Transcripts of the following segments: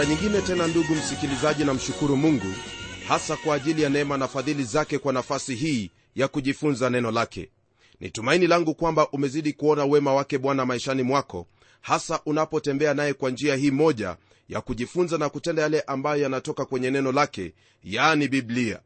mara nyingine tena ndugu msikilizaji na mshukuru mungu hasa kwa ajili ya neema na fadhili zake kwa nafasi hii ya kujifunza neno lake. Ni tumaini langu kwamba umezidi kuona wema wake bwana maishani mwako hasa unapotembea naye kwa njia hii moja ya kujifunza na kutenda yale ambayo yanatoka kwenye neno lake yaani biblia.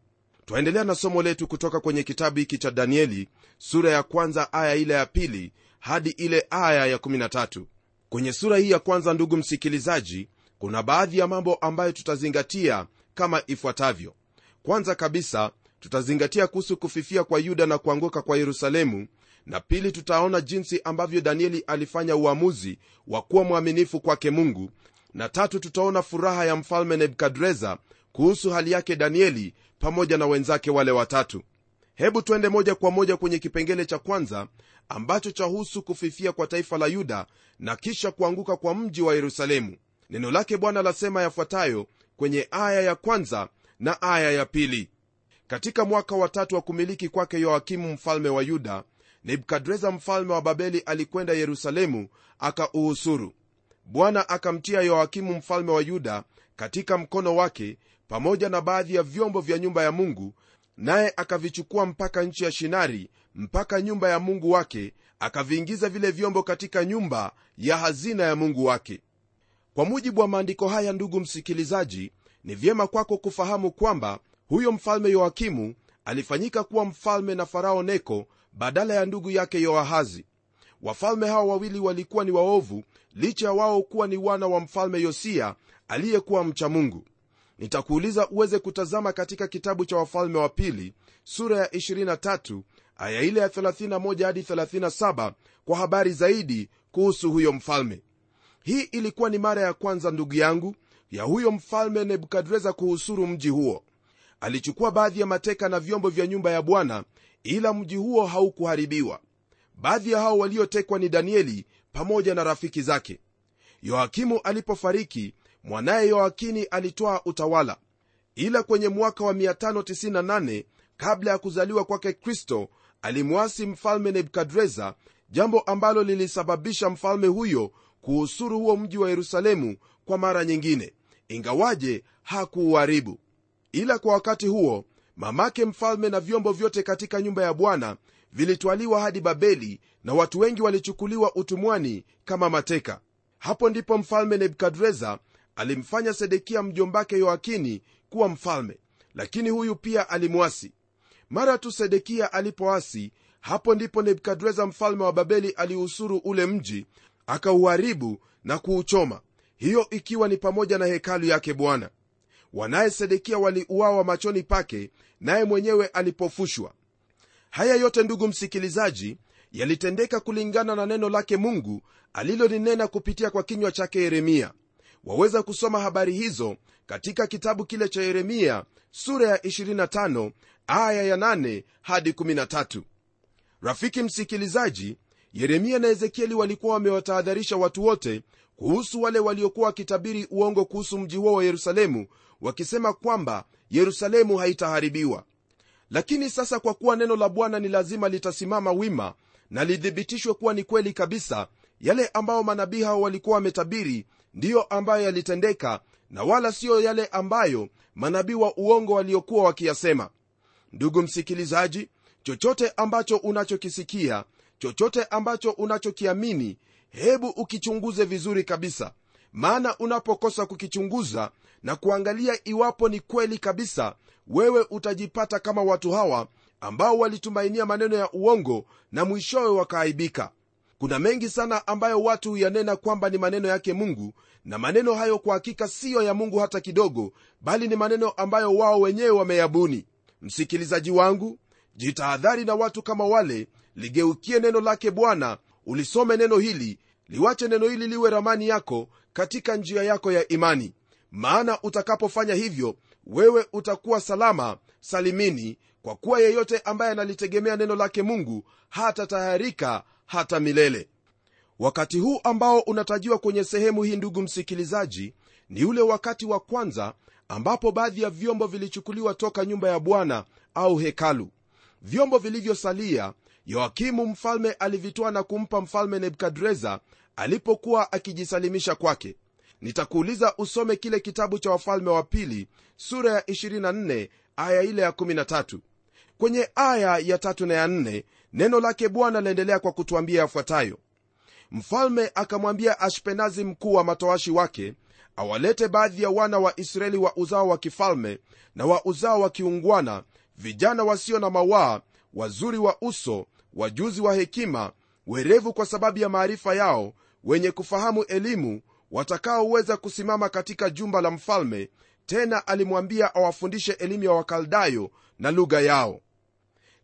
Twaendelea na somo letu kutoka kwenye kitabu hiki cha danieli sura ya kwanza aya ile ya pili hadi ile aya ya 13 kwenye sura hii ya kwanza ndugu msikilizaji kuna baadhi ya mambo ambayo tutazingatia kama ifuatavyo. Kwanza kabisa tutazingatia kuhusu kufifia kwa yuda na kuanguka kwa yerusalemu. Na pili tutaona jinsi ambavyo danieli alifanya uamuzi wa kuwa mwaminifu kwake mungu. Na tatu tutaona furaha ya mfalme nebukadreza kuhusu hali yake danieli pamoja na wenzake wale watatu. Hebu twende moja kwa moja kwenye kipengele cha kwanza ambacho chahusu kufifia kwa taifa la yuda na kisha kuanguka kwa mji wa yerusalemu neno lake bwana lasema yafuatayo kwenye aya ya kwanza na aya ya pili. Katika mwaka wa tatu wa kumiliki kwake yoakimu mfalme wa yuda nebukadreza mfalme wa babeli alikwenda yerusalemu akauhusuru. Bwana akamtia yoakimu mfalme wa yuda katika mkono wake pamoja na baadhi ya vyombo vya nyumba ya mungu naye akavichukua mpaka nchi ya shinari mpaka nyumba ya mungu wake akaviingiza vile vyombo katika nyumba ya hazina ya mungu wake kwa mujibu wa maandiko haya ndugu msikilizaji ni vyema kwako kufahamu kwamba huyo mfalme yoakimu alifanyika kuwa mfalme na farao neko badala ya ndugu yake yoahazi. Wafalme hawa wawili walikuwa ni waovu licha ya wao kuwa ni wana wa mfalme yosia aliyekuwa mcha mungu. Nitakuuliza uweze kutazama katika kitabu cha wafalme wa pili sura ya 23 aya ile ya 31 hadi 37 kwa habari zaidi kuhusu huyo mfalme hii ilikuwa ni mara ya kwanza ndugu yangu ya huyo mfalme nebukadreza kuhusuru mji huo. Alichukua baadhi ya mateka na vyombo vya nyumba ya bwana ila mji huo haukuharibiwa. Baadhi ya hao waliotekwa ni danieli pamoja na rafiki zake. Yoakimu alipofariki mwanaye yoakini alitoa utawala. Ila kwenye mwaka wa 598 kabla ya kuzaliwa kwake kristo alimwasi mfalme nebukadreza jambo ambalo lilisababisha mfalme huyo kuhusuru huo mji wa yerusalemu kwa mara nyingine. Ingawaje hakuuharibu. Ila kwa wakati huo mamake mfalme na vyombo vyote katika nyumba ya bwana vilitwaliwa hadi babeli na watu wengi walichukuliwa utumwani kama mateka. Hapo ndipo mfalme nebukadreza alimfanya sedekia mjombake yoakini kuwa mfalme lakini huyu pia alimwasi. Mara tu sedekia alipoasi hapo ndipo nebukadreza mfalme wa babeli aliusuru ule mji akauharibu na kuuchoma. Hiyo ikiwa ni pamoja na hekalu yake bwana. Wanaye sedekia waliuawa machoni pake naye mwenyewe alipofushwa. Haya yote ndugu msikilizaji yalitendeka kulingana na neno lake mungu alilolinena kupitia kwa kinywa chake yeremia. Waweza kusoma habari hizo katika kitabu kile cha yeremia sura ya 25 aya ya 8 hadi 13 rafiki msikilizaji yeremia na ezekieli walikuwa wamewatahadharisha watu wote kuhusu wale waliokuwa wakitabiri uongo kuhusu mji huo wa yerusalemu wakisema kwamba yerusalemu haitaharibiwa. Lakini sasa kwa kuwa neno la bwana ni lazima litasimama wima na lithibitishwe kuwa ni kweli kabisa yale ambayo manabii hao walikuwa wametabiri ndiyo ambayo yalitendeka na wala siyo yale ambayo manabii wa uongo waliokuwa wakiyasema. Ndugu msikilizaji chochote ambacho unachokisikia chochote ambacho unachokiamini hebu ukichunguze vizuri kabisa. Maana unapokosa kukichunguza na kuangalia iwapo ni kweli kabisa wewe utajipata kama watu hawa ambao walitumainia maneno ya uongo na mwishowe wakaaibika. Kuna mengi sana ambayo watu huyanena kwamba ni maneno yake mungu na maneno hayo kwa hakika siyo ya mungu hata kidogo bali ni maneno ambayo wao wenyewe wameyabuni. Msikilizaji wangu jitahadhari na watu kama wale ligeukie neno lake bwana ulisome neno hili liwache neno hili liwe ramani yako katika njia yako ya imani. Maana utakapofanya hivyo wewe utakuwa salama salimini kwa kuwa yeyote ambaye analitegemea neno lake mungu hatatayarika hata milele. Wakati huu ambao unatajiwa kwenye sehemu hii ndugu msikilizaji ni ule wakati wa kwanza ambapo baadhi ya vyombo vilichukuliwa toka nyumba ya bwana au hekalu. Vyombo vilivyosalia yoakimu mfalme alivitoa na kumpa mfalme nebukadreza alipokuwa akijisalimisha kwake. Nitakuuliza usome kile kitabu cha wafalme wa pili sura ya 24 aya ile ya 13 kwenye aya ya tatu na ya nne neno lake bwana laendelea kwa kutuambia yafuatayo. Mfalme akamwambia ashpenazi mkuu wa matoashi wake awalete baadhi ya wana wa israeli wa uzao wa kifalme na wa uzao wa kiungwana vijana wasio na mawaa wazuri wa uso wajuzi wa hekima werevu kwa sababu ya maarifa yao wenye kufahamu elimu watakaoweza kusimama katika jumba la mfalme tena alimwambia awafundishe elimu ya wakaldayo na lugha yao.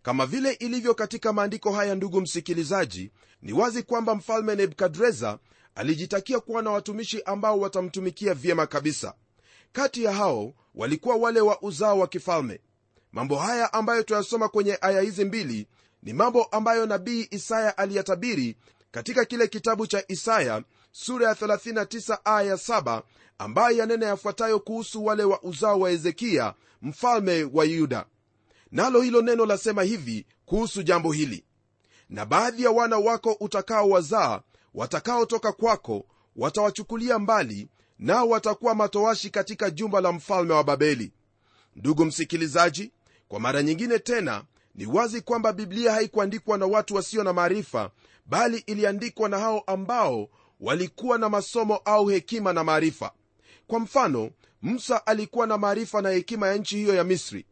Kama vile ilivyo katika maandiko haya ndugu msikilizaji ni wazi kwamba mfalme nebukadreza alijitakia kuwa na watumishi ambao watamtumikia vyema kabisa. Kati ya hao walikuwa wale wa uzao wa kifalme. Mambo haya ambayo tuyasoma kwenye aya hizi mbili ni mambo ambayo nabii isaya aliyatabiri katika kile kitabu cha isaya sura ya 39 aya 7 ambayo yanena yafuatayo kuhusu wale wa uzao wa hezekiya mfalme wa yuda. Nalo hilo neno lasema hivi kuhusu jambo hili. Na baadhi ya wana wako utakaowazaa watakaotoka kwako watawachukulia mbali nao watakuwa matoashi katika jumba la mfalme wa babeli. Ndugu msikilizaji kwa mara nyingine tena ni wazi kwamba biblia haikuandikwa na watu wasio na maarifa bali iliandikwa na hao ambao walikuwa na masomo au hekima na maarifa. Kwa mfano musa alikuwa na maarifa na hekima ya nchi hiyo ya misri.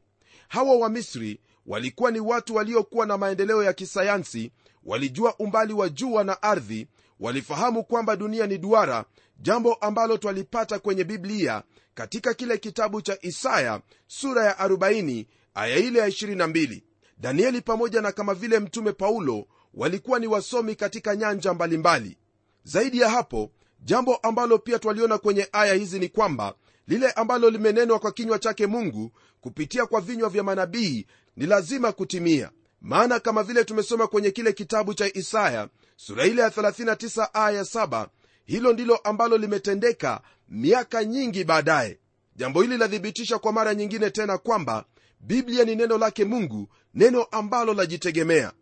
Hawa wa misri walikuwa ni watu waliokuwa na maendeleo ya kisayansi walijua umbali wa jua na ardhi walifahamu kwamba dunia ni duara jambo ambalo twalipata kwenye biblia katika kile kitabu cha isaya sura ya 40 aya ile ya 22 danieli pamoja na kama vile mtume paulo walikuwa ni wasomi katika nyanja mbalimbali mbali. zaidi ya hapo jambo ambalo pia twaliona kwenye aya hizi ni kwamba lile ambalo limenenwa kwa kinywa chake mungu kupitia kwa vinywa vya manabii ni lazima kutimia maana kama vile tumesoma kwenye kile kitabu cha isaya sura ile ya 39 aya 7 hilo ndilo ambalo limetendeka miaka nyingi baadaye jambo hili lathibitisha kwa mara nyingine tena kwamba biblia ni neno lake mungu neno ambalo lajitegemea.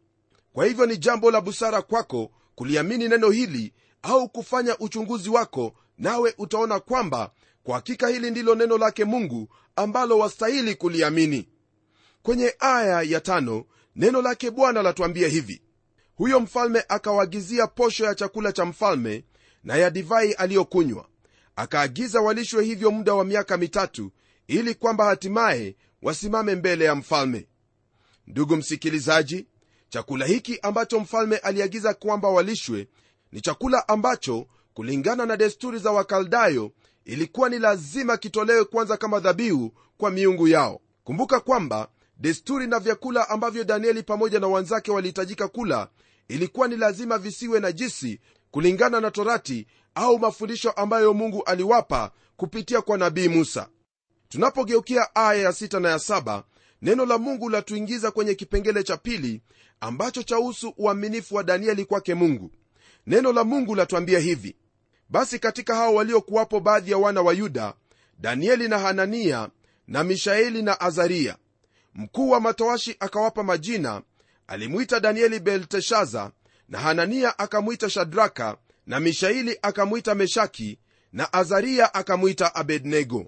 Kwa hivyo ni jambo la busara kwako kuliamini neno hili au kufanya uchunguzi wako nawe utaona kwamba kwa hakika hili ndilo neno lake mungu ambalo wastahili kuliamini. Kwenye aya ya tano neno lake bwana latuambia hivi. Huyo mfalme akawaagizia posho ya chakula cha mfalme na ya divai aliyokunywa. Akaagiza walishwe hivyo muda wa miaka mitatu ili kwamba hatimaye wasimame mbele ya mfalme ndugu msikilizaji chakula hiki ambacho mfalme aliagiza kwamba walishwe ni chakula ambacho kulingana na desturi za wakaldayo ilikuwa ni lazima kitolewe kwanza kama dhabihu kwa miungu yao. Kumbuka kwamba desturi na vyakula ambavyo danieli pamoja na wanzake walihitajika kula ilikuwa ni lazima visiwe na jisi kulingana na torati au mafundisho ambayo mungu aliwapa kupitia kwa nabii musa. Tunapogeukia aya ya 6 na ya neno la mungu latuingiza kwenye kipengele cha pili ambacho chahusu uaminifu wa danieli kwake mungu. Neno la mungu latuambia hivi basi katika hao waliokuwapo baadhi ya wana wa yuda danieli na hanania na mishaeli na azaria mkuu wa matoashi akawapa majina alimwita danieli belteshaza na hanania akamwita shadraka na mishaili akamwita meshaki na azaria akamwita abednego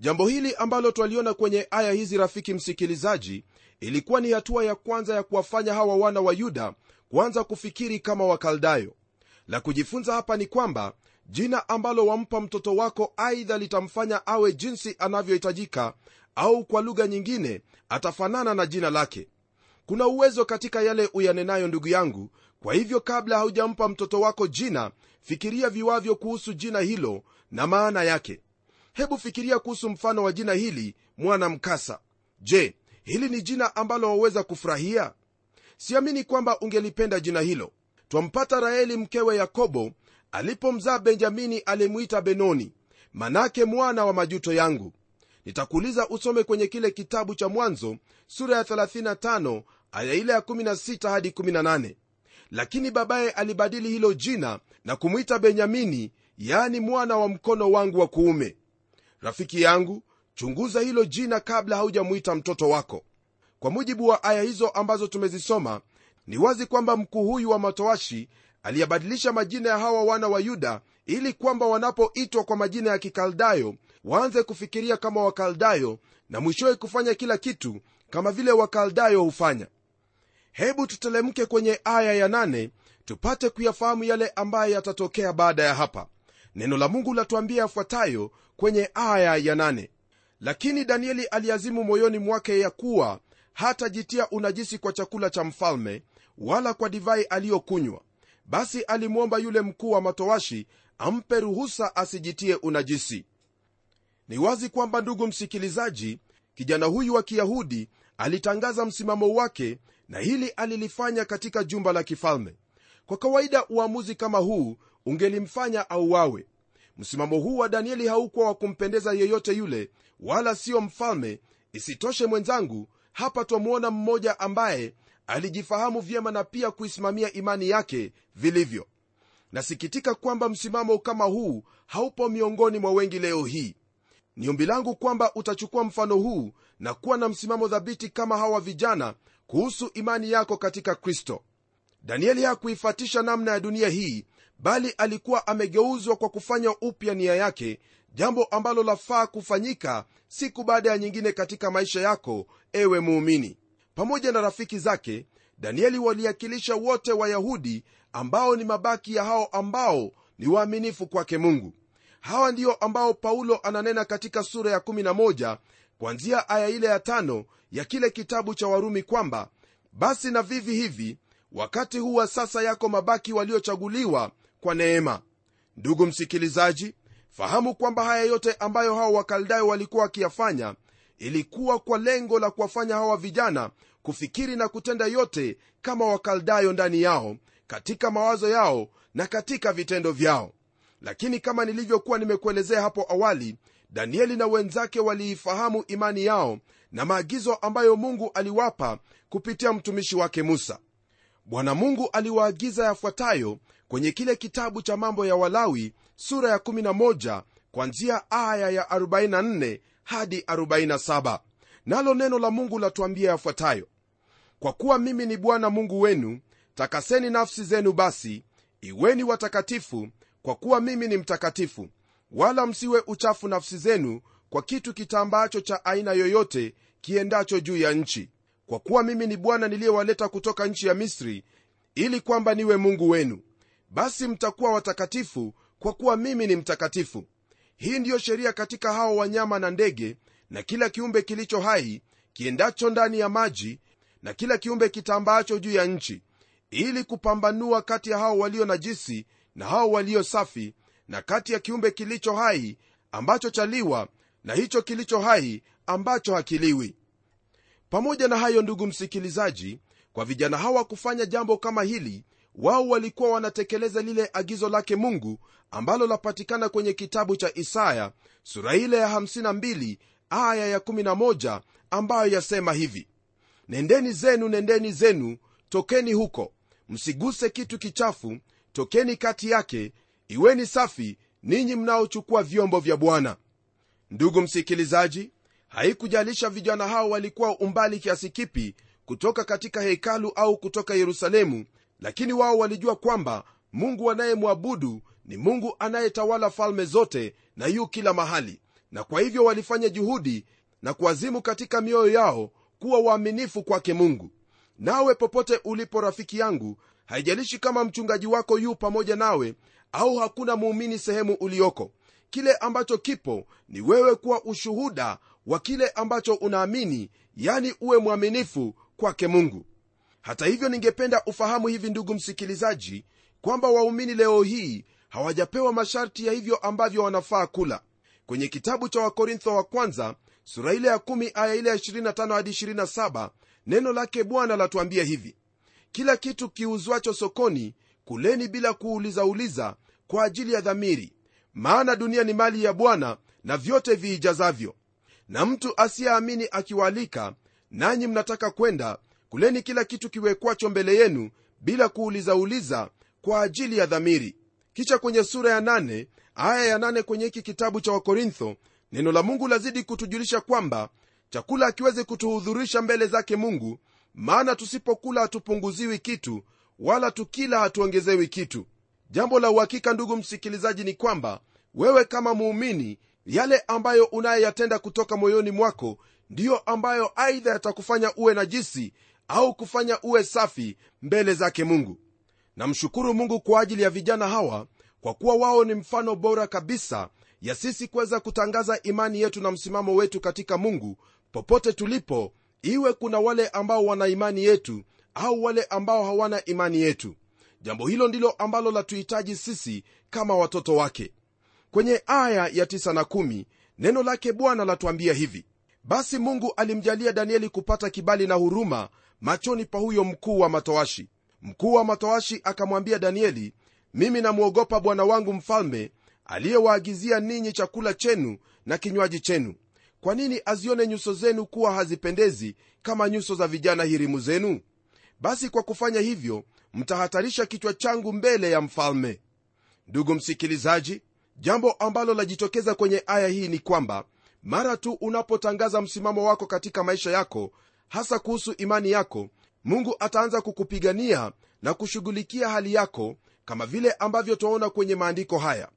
jambo hili ambalo twaliona kwenye aya hizi rafiki msikilizaji ilikuwa ni hatua ya kwanza ya kuwafanya hawa wana wa yuda kuanza kufikiri kama wakaldayo. La kujifunza hapa ni kwamba jina ambalo wampa mtoto wako aidha litamfanya awe jinsi anavyohitajika au kwa lugha nyingine atafanana na jina lake. Kuna uwezo katika yale uyanenayo ndugu yangu. Kwa hivyo kabla haujampa mtoto wako jina fikiria viwavyo kuhusu jina hilo na maana yake hebu fikiria kuhusu mfano wa jina hili mwana mkasa. Je hili ni jina ambalo waweza kufurahia? Siamini kwamba ungelipenda jina hilo. Twampata raheli mkewe yakobo alipomzaa benjamini alimwita benoni manake mwana wa majuto yangu. Nitakuuliza usome kwenye kile kitabu cha mwanzo sura ya 35 aya ile ya 16 hadi 18 lakini babaye alibadili hilo jina na kumwita benyamini yani mwana wa mkono wangu wa kuume rafiki yangu chunguza hilo jina kabla haujamwita mtoto wako. Kwa mujibu wa aya hizo ambazo tumezisoma ni wazi kwamba mkuu huyu wa matoashi aliyabadilisha majina ya hawa wana wa yuda ili kwamba wanapoitwa kwa majina ya kikaldayo waanze kufikiria kama wakaldayo na mwishowe kufanya kila kitu kama vile wakaldayo hufanya. Hebu tutelemke kwenye aya ya nane tupate kuyafahamu yale ambayo yatatokea baada ya hapa. Neno la mungu latuambia yafuatayo kwenye aya ya nane. Lakini danieli aliazimu moyoni mwake ya kuwa hatajitia unajisi kwa chakula cha mfalme wala kwa divai aliyokunywa. Basi alimwomba yule mkuu wa matowashi ampe ruhusa asijitie unajisi. Ni wazi kwamba ndugu msikilizaji kijana huyu wa kiyahudi alitangaza msimamo wake na hili alilifanya katika jumba la kifalme. Kwa kawaida uamuzi kama huu ungelimfanya auawe msimamo huu wa danieli haukuwa wa kumpendeza yeyote yule wala siyo mfalme. Isitoshe mwenzangu hapa twamwona mmoja ambaye alijifahamu vyema na pia kuisimamia imani yake vilivyo. Nasikitika kwamba msimamo kama huu haupo miongoni mwa wengi leo hii. Ni ombi langu kwamba utachukua mfano huu na kuwa na msimamo dhabiti kama hawa vijana kuhusu imani yako katika kristo. Danieli hakuifatisha namna ya dunia hii bali alikuwa amegeuzwa kwa kufanya upya nia yake jambo ambalo lafaa kufanyika siku baada ya nyingine katika maisha yako ewe muumini. Pamoja na rafiki zake danieli waliakilisha wote wayahudi ambao ni mabaki ya hao ambao ni waaminifu kwake mungu. Hawa ndio ambao paulo ananena katika sura ya 11 kwanzia aya ile ya tano ya kile kitabu cha warumi kwamba basi na vivi hivi wakati huu wa sasa yako mabaki waliochaguliwa kwa neema. Ndugu msikilizaji fahamu kwamba haya yote ambayo hawa wakaldayo walikuwa wakiyafanya ilikuwa kwa lengo la kuwafanya hawa vijana kufikiri na kutenda yote kama wakaldayo ndani yao katika mawazo yao na katika vitendo vyao. Lakini kama nilivyokuwa nimekuelezea hapo awali danieli na wenzake waliifahamu imani yao na maagizo ambayo mungu aliwapa kupitia mtumishi wake musa. Bwana mungu aliwaagiza yafuatayo kwenye kile kitabu cha mambo ya walawi sura ya 11 kwanzia aya ya 44 hadi 47 nalo neno la mungu latuambia yafuatayo. Kwa kuwa mimi ni bwana mungu wenu takaseni nafsi zenu basi iweni watakatifu kwa kuwa mimi ni mtakatifu. Wala msiwe uchafu nafsi zenu kwa kitu kitambaacho cha aina yoyote kiendacho juu ya nchi. Kwa kuwa mimi ni bwana niliyewaleta kutoka nchi ya misri ili kwamba niwe mungu wenu basi mtakuwa watakatifu kwa kuwa mimi ni mtakatifu. Hii ndiyo sheria katika hao wanyama na ndege na kila kiumbe kilicho hai kiendacho ndani ya maji na kila kiumbe kitambaacho juu ya nchi ili kupambanua kati ya hao walio najisi na hao walio safi na kati ya kiumbe kilicho hai ambacho chaliwa na hicho kilicho hai ambacho hakiliwi. Pamoja na hayo ndugu msikilizaji kwa vijana hawa kufanya jambo kama hili wao walikuwa wanatekeleza lile agizo lake mungu ambalo lapatikana kwenye kitabu cha isaya sura ile ya 52 aya ya 11 ambayo yasema hivi. Nendeni zenu nendeni zenu tokeni huko. Msiguse kitu kichafu tokeni kati yake iweni safi ninyi mnaochukua vyombo vya bwana. Ndugu msikilizaji haikujalisha vijana hao walikuwa umbali kiasi kipi kutoka katika hekalu au kutoka yerusalemu lakini wao walijua kwamba mungu wanayemwabudu ni mungu anayetawala falme zote na yu kila mahali. Na kwa hivyo walifanya juhudi na kuazimu katika mioyo yao kuwa waaminifu kwake mungu. Nawe popote ulipo rafiki yangu haijalishi kama mchungaji wako yu pamoja nawe au hakuna muumini sehemu ulioko. Kile ambacho kipo ni wewe kuwa ushuhuda wa kile ambacho unaamini yani uwe mwaminifu kwake mungu hata hivyo ningependa ufahamu hivi ndugu msikilizaji kwamba waumini leo hii hawajapewa masharti ya hivyo ambavyo wanafaa kula. Kwenye kitabu cha wakorintho wa kwanza sura ile ya 1 aya ile ya 25 hadi 27 neno lake bwana latuambia hivi kila kitu kiuzwacho sokoni kuleni bila kuulizauliza kwa ajili ya dhamiri. Maana dunia ni mali ya bwana na vyote viijazavyo. Na mtu asiyeamini akiwaalika nanyi mnataka kwenda kuleni kila kitu kiwekwacho mbele yenu bila kuulizauliza kwa ajili ya dhamiri. Kisha kwenye sura ya nane, aya ya nane kwenye hiki kitabu cha wakorintho neno la mungu lazidi kutujulisha kwamba chakula akiwezi kutuhudhurisha mbele zake mungu maana tusipokula hatupunguziwi kitu wala tukila hatuongezewi kitu. Jambo la uhakika ndugu msikilizaji ni kwamba wewe kama muumini yale ambayo unayoyatenda kutoka moyoni mwako ndiyo ambayo aidha yatakufanya uwe najisi au kufanya uwe safi mbele zake mungu. Namshukuru mungu kwa ajili ya vijana hawa kwa kuwa wao ni mfano bora kabisa ya sisi kuweza kutangaza imani yetu na msimamo wetu katika mungu popote tulipo iwe kuna wale ambao wana imani yetu au wale ambao hawana imani yetu. Jambo hilo ndilo ambalo latuhitaji sisi kama watoto wake. Kwenye aya ya 9 na 1 neno lake bwana latuambia hivi basi mungu alimjalia danieli kupata kibali na huruma machoni pa huyo mkuu wa matoashi. Mkuu wa matoashi akamwambia danieli mimi namwogopa bwana wangu mfalme aliyewaagizia ninyi chakula chenu na kinywaji chenu. Kwa nini azione nyuso zenu kuwa hazipendezi kama nyuso za vijana hirimu zenu? Basi kwa kufanya hivyo mtahatarisha kichwa changu mbele ya mfalme. Ndugu msikilizaji jambo ambalo lajitokeza kwenye aya hii ni kwamba mara tu unapotangaza msimamo wako katika maisha yako hasa kuhusu imani yako mungu ataanza kukupigania na kushughulikia hali yako kama vile ambavyo twaona kwenye maandiko haya.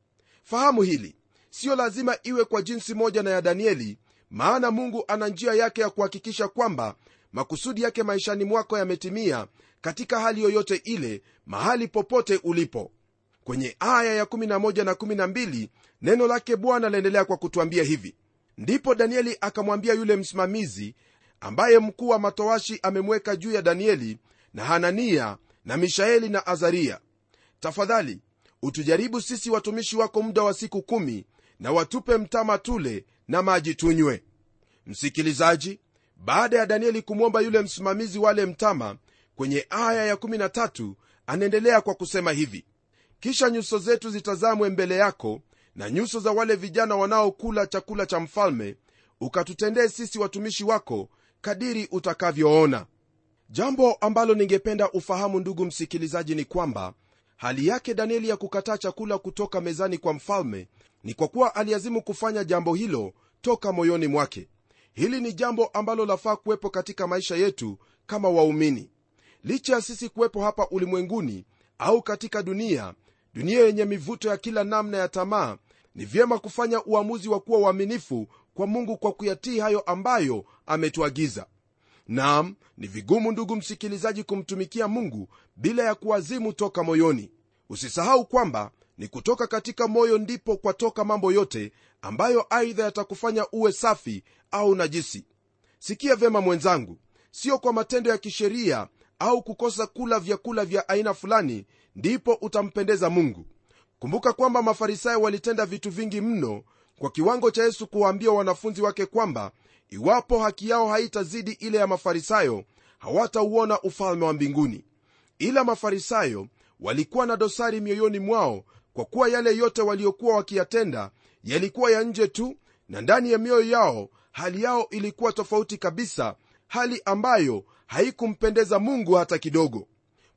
Fahamu hili siyo lazima iwe kwa jinsi moja na ya danieli maana mungu ana njia yake ya kuhakikisha kwamba makusudi yake maishani mwako yametimia katika hali yoyote ile mahali popote ulipo. Kwenye aya ya 11 na 12 neno lake bwana laendelea kwa kutwambia hivi ndipo danieli akamwambia yule msimamizi ambaye mkuu wa matowashi amemweka juu ya danieli na hanania na mishaeli na azaria. Tafadhali utujaribu sisi watumishi wako muda wa siku kumi na watupe mtama tule na maji tunywe. Msikilizaji baada ya danieli kumwomba yule msimamizi wale mtama kwenye aya ya13 anaendelea kwa kusema hivi. Kisha nyuso zetu zitazamwe mbele yako na nyuso za wale vijana wanaokula chakula cha mfalme ukatutendee sisi watumishi wako kadiri utakavyoona. Jambo ambalo ningependa ufahamu ndugu msikilizaji ni kwamba hali yake danieli ya kukataa chakula kutoka mezani kwa mfalme ni kwa kuwa aliazimu kufanya jambo hilo toka moyoni mwake. Hili ni jambo ambalo lafaa kuwepo katika maisha yetu kama waumini. Licha ya sisi kuwepo hapa ulimwenguni au katika dunia dunia yenye mivuto ya kila namna ya tamaa ni vyema kufanya uamuzi wa kuwa uaminifu kwa mungu kwa kuyatii hayo ambayo ametuagiza. Nam ni vigumu ndugu msikilizaji kumtumikia mungu bila ya kuazimu toka moyoni. Usisahau kwamba ni kutoka katika moyo ndipo kwatoka mambo yote ambayo aidha yatakufanya uwe safi au najisi. Sikia vyema mwenzangu sio kwa matendo ya kisheria au kukosa kula vyakula vya aina fulani ndipo utampendeza mungu. Kumbuka kwamba mafarisayo walitenda vitu vingi mno kwa kiwango cha yesu kuwaambia wanafunzi wake kwamba iwapo haki yao haitazidi ile ya mafarisayo hawatauona ufalme wa mbinguni. Ila mafarisayo walikuwa na dosari mioyoni mwao kwa kuwa yale yote waliokuwa wakiyatenda yalikuwa ya nje tu na ndani ya mioyo yao hali yao ilikuwa tofauti kabisa hali ambayo haikumpendeza mungu hata kidogo.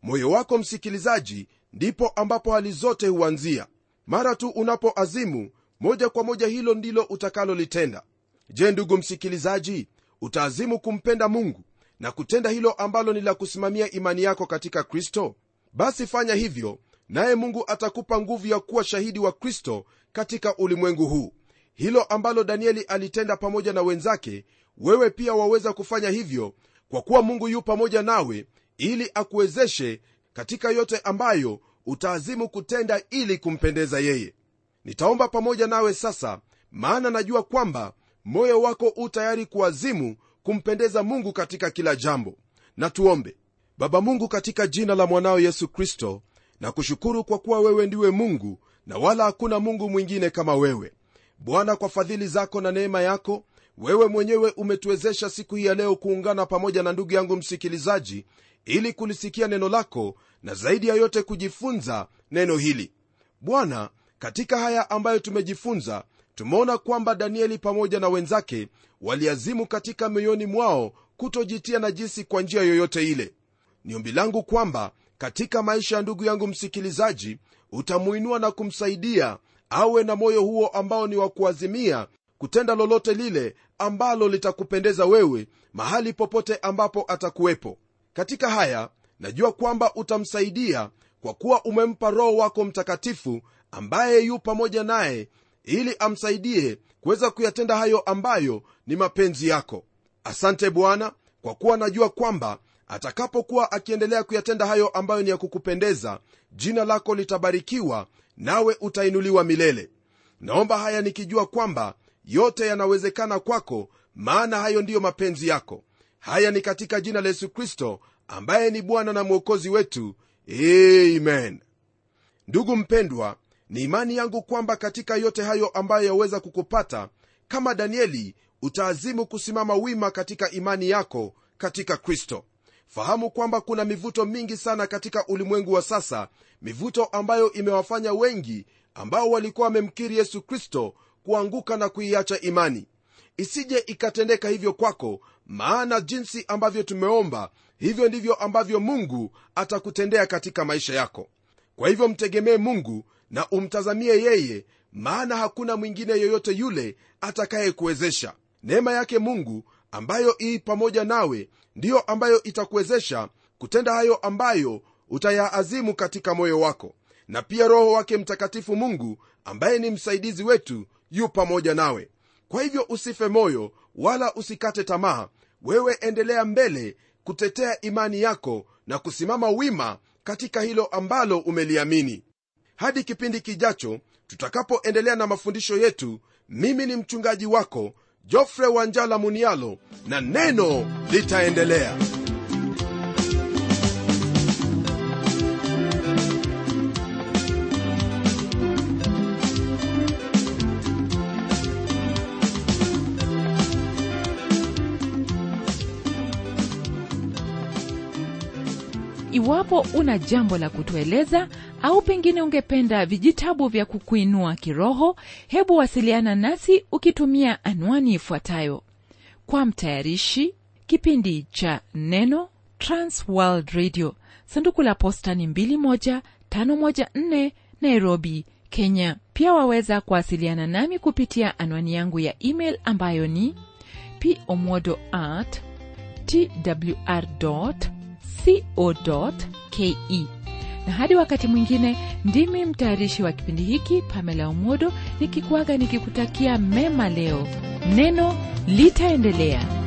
Moyo wako msikilizaji ndipo ambapo hali zote huanzia. Mara tu unapoazimu moja kwa moja hilo ndilo utakalolitenda. Je ndugu msikilizaji utaazimu kumpenda mungu na kutenda hilo ambalo ni la kusimamia imani yako katika kristo? Basi fanya hivyo naye mungu atakupa nguvu ya kuwa shahidi wa kristo katika ulimwengu huu. Hilo ambalo danieli alitenda pamoja na wenzake wewe pia waweza kufanya hivyo kwa kuwa mungu yu pamoja nawe ili akuwezeshe katika yote ambayo utaazimu kutenda ili kumpendeza yeye. Nitaomba pamoja nawe sasa maana najua kwamba moyo wako u tayari kuazimu kumpendeza mungu katika kila jambo. Na tuombe. Baba mungu katika jina la mwanao yesu kristo na kushukuru kwa kuwa wewe ndiwe mungu na wala hakuna mungu mwingine kama wewe. Bwana kwa fadhili zako na neema yako wewe mwenyewe umetuwezesha siku hii ya leo kuungana pamoja na ndugu yangu msikilizaji ili kulisikia neno lako na zaidi ya yote kujifunza neno hili. Bwana katika haya ambayo tumejifunza tumeona kwamba danieli pamoja na wenzake waliazimu katika mioyoni mwao kutojitia najisi kwa njia yoyote ile. Ni ombi langu kwamba katika maisha ya ndugu yangu msikilizaji utamuinua na kumsaidia awe na moyo huo ambao ni wa kuazimia kutenda lolote lile ambalo litakupendeza wewe mahali popote ambapo atakuwepo. Katika haya najua kwamba utamsaidia kwa kuwa umempa roho wako mtakatifu ambaye yu pamoja naye ili amsaidie kuweza kuyatenda hayo ambayo ni mapenzi yako. Asante bwana kwa kuwa najua kwamba atakapokuwa akiendelea kuyatenda hayo ambayo ni ya kukupendeza jina lako litabarikiwa nawe utainuliwa milele. Naomba haya nikijua kwamba yote yanawezekana kwako maana hayo ndiyo mapenzi yako. Haya ni katika jina la yesu kristo ambaye ni bwana na mwokozi wetu. Amen. Ndugu mpendwa ni imani yangu kwamba katika yote hayo ambayo yaweza kukupata kama danieli utaazimu kusimama wima katika imani yako katika kristo. Fahamu kwamba kuna mivuto mingi sana katika ulimwengu wa sasa mivuto ambayo imewafanya wengi ambao walikuwa wamemkiri yesu kristo kuanguka na kuiacha imani. Isije ikatendeka hivyo kwako maana jinsi ambavyo tumeomba hivyo ndivyo ambavyo mungu atakutendea katika maisha yako. Kwa hivyo mtegemee mungu na umtazamie yeye maana hakuna mwingine yoyote yule atakayekuwezesha. Neema yake mungu ambayo ii pamoja nawe ndiyo ambayo itakuwezesha kutenda hayo ambayo utayaazimu katika moyo wako. Na pia roho wake mtakatifu mungu ambaye ni msaidizi wetu yu pamoja nawe. Kwa hivyo usife moyo wala usikate tamaa. Wewe endelea mbele kutetea imani yako na kusimama wima katika hilo ambalo umeliamini. Hadi kipindi kijacho tutakapoendelea na mafundisho yetu mimi ni mchungaji wako jofre wanjala munialo na neno litaendelea iwapo una jambo la kutueleza au pengine ungependa vijitabu vya kukuinua kiroho hebu wasiliana nasi ukitumia anwani ifuatayo. Kwa mtayarishi kipindi cha neno transworld radio. Sanduku la posta ni 21514 nairobi kenya. Pia waweza kuwasiliana nami kupitia anwani yangu ya email ambayo ni pomodo at twr co.ke na hadi wakati mwingine ndimi mtayarishi wa kipindi hiki pamela umodo nikikuaga nikikutakia mema leo. Neno litaendelea